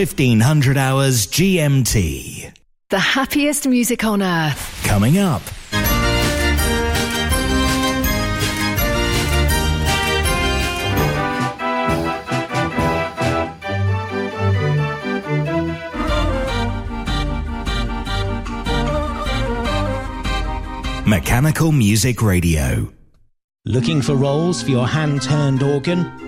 It's 1500 hours GMT. The happiest music on earth. Coming up. Mechanical Music Radio. Looking for rolls for your hand turned organ?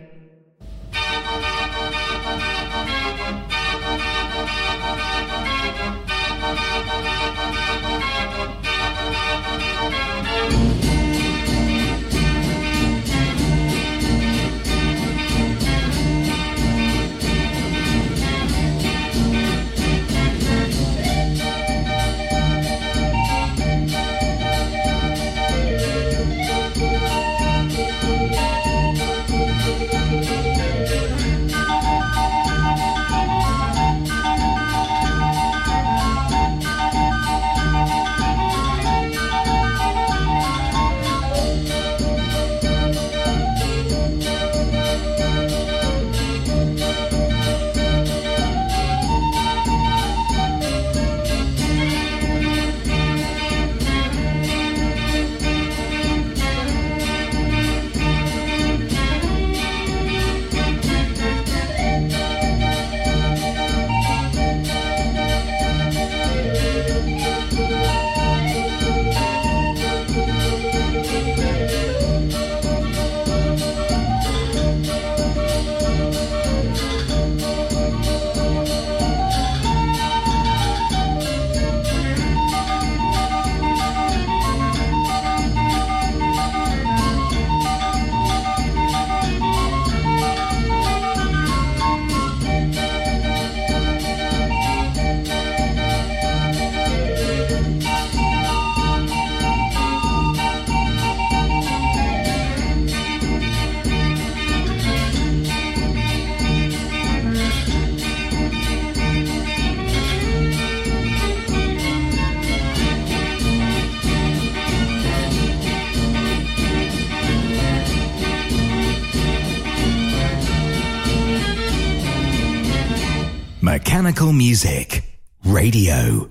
Music Radio.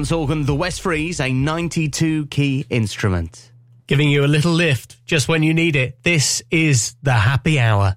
Dance organ, the West Westfries, a 92 key instrument. Giving you a little lift just when you need it. This is the happy hour.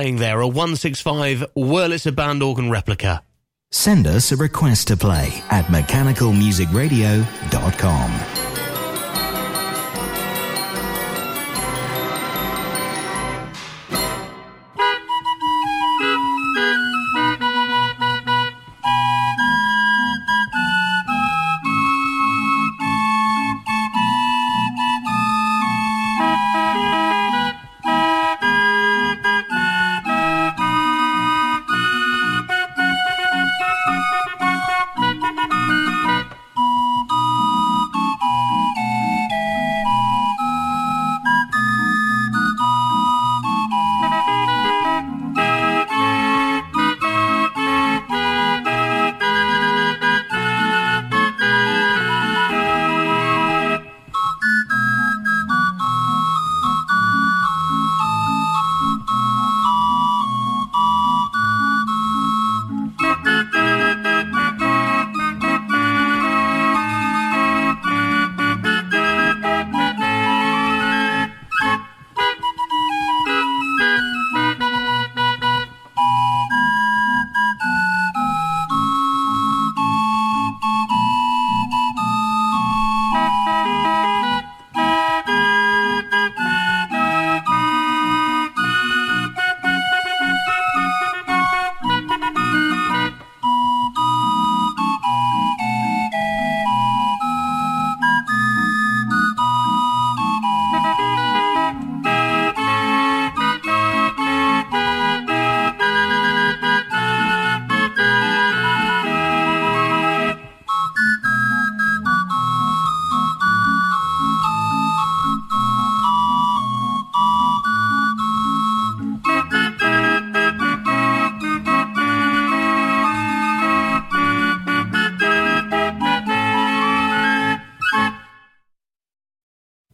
Playing there a 165 Wurlitzer band organ replica. Send us a request to play at mechanicalmusicradio.com.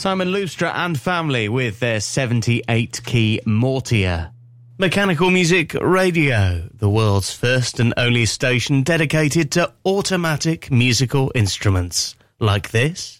Simon Loustra and family with their 78 key Mortier. Mechanical Music Radio, the world's first and only station dedicated to automatic musical instruments. Like this.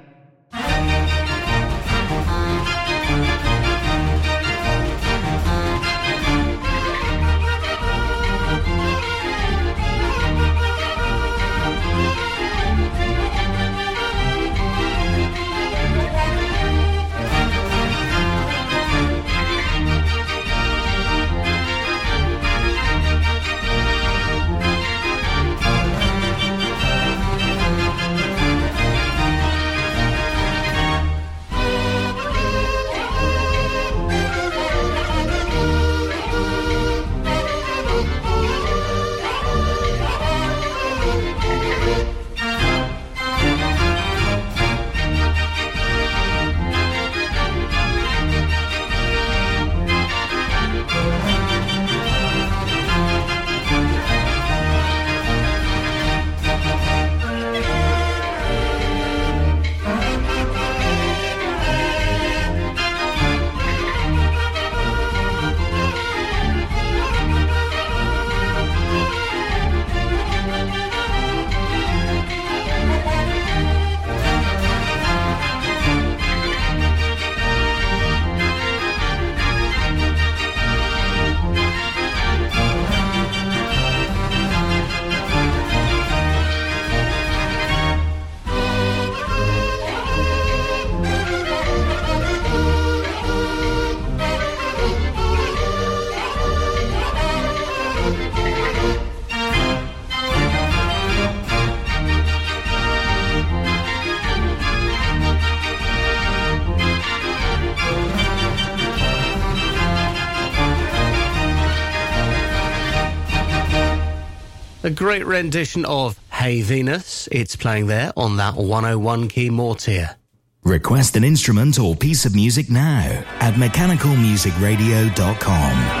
Great rendition of Hey Venus. It's playing there on that 101 key Mortier. Request an instrument or piece of music now at mechanicalmusicradio.com.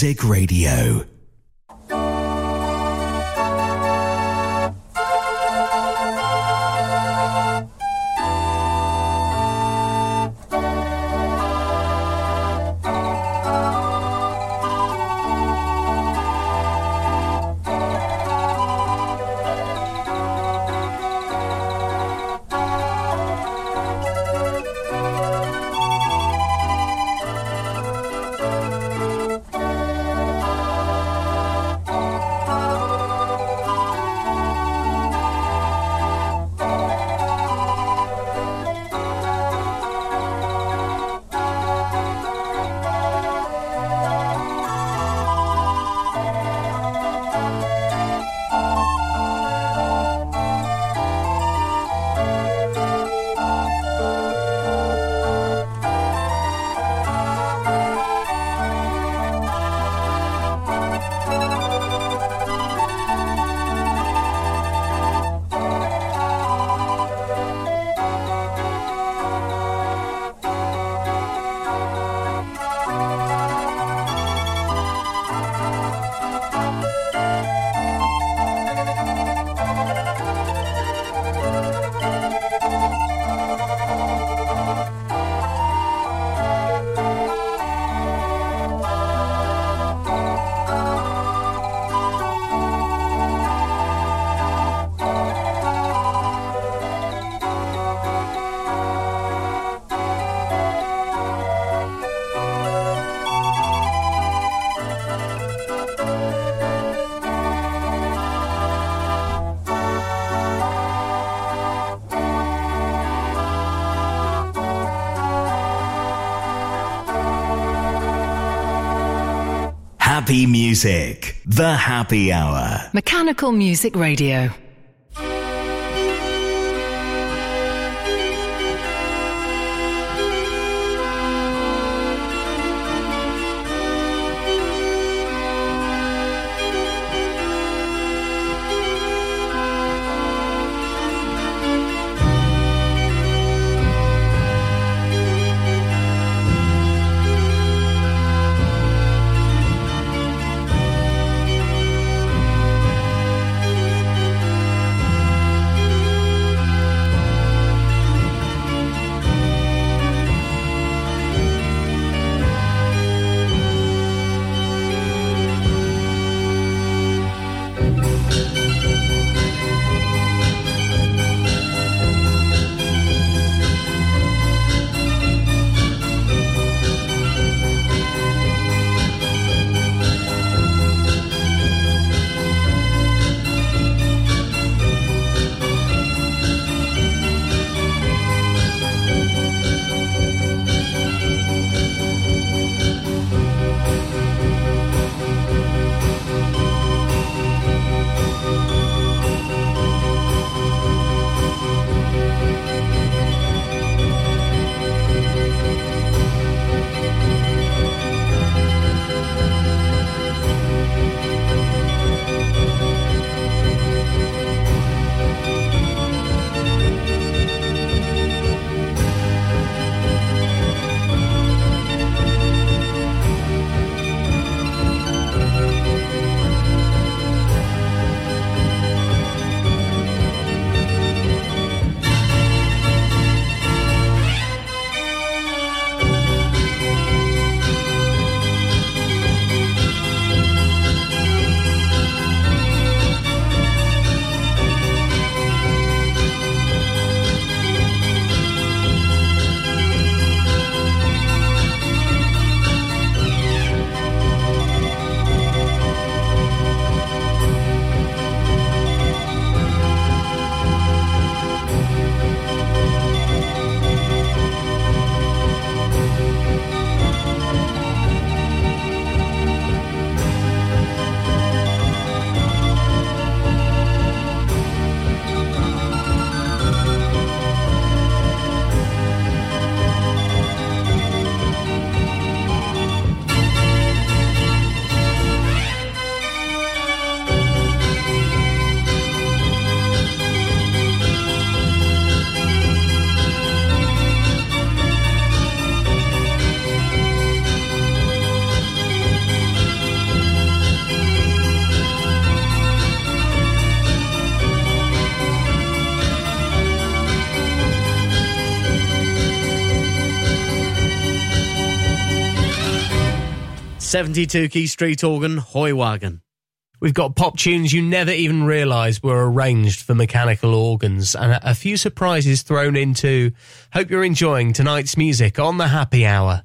Music Radio. Happy music. The Happy Hour. Mechanical Music Radio. Seventy-two key street organ, Heuwagen. We've got pop tunes you never even realised were arranged for mechanical organs, and a few surprises thrown into. Hope you're enjoying tonight's music on the Happy Hour.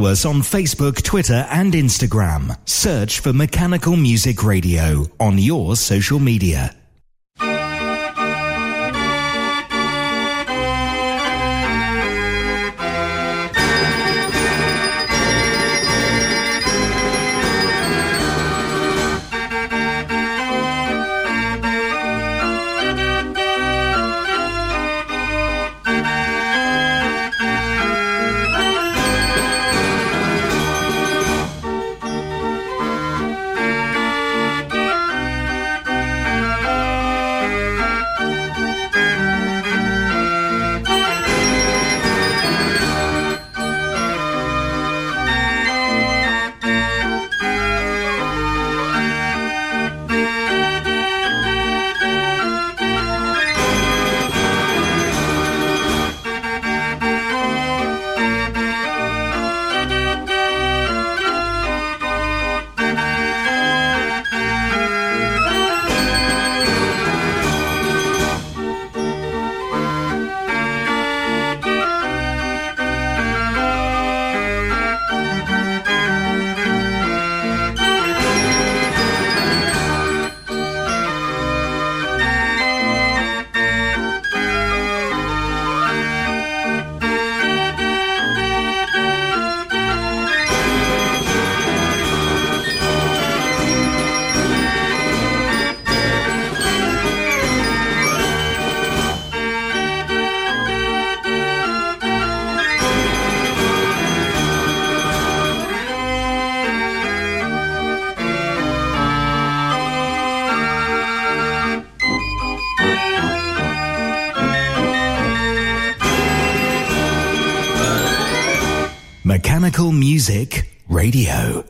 Follow us on Facebook, Twitter, and Instagram. Search for Mechanical Music Radio on your social media. Music Radio.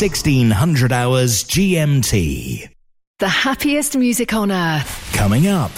1600 hours GMT. The happiest music on earth. Coming up.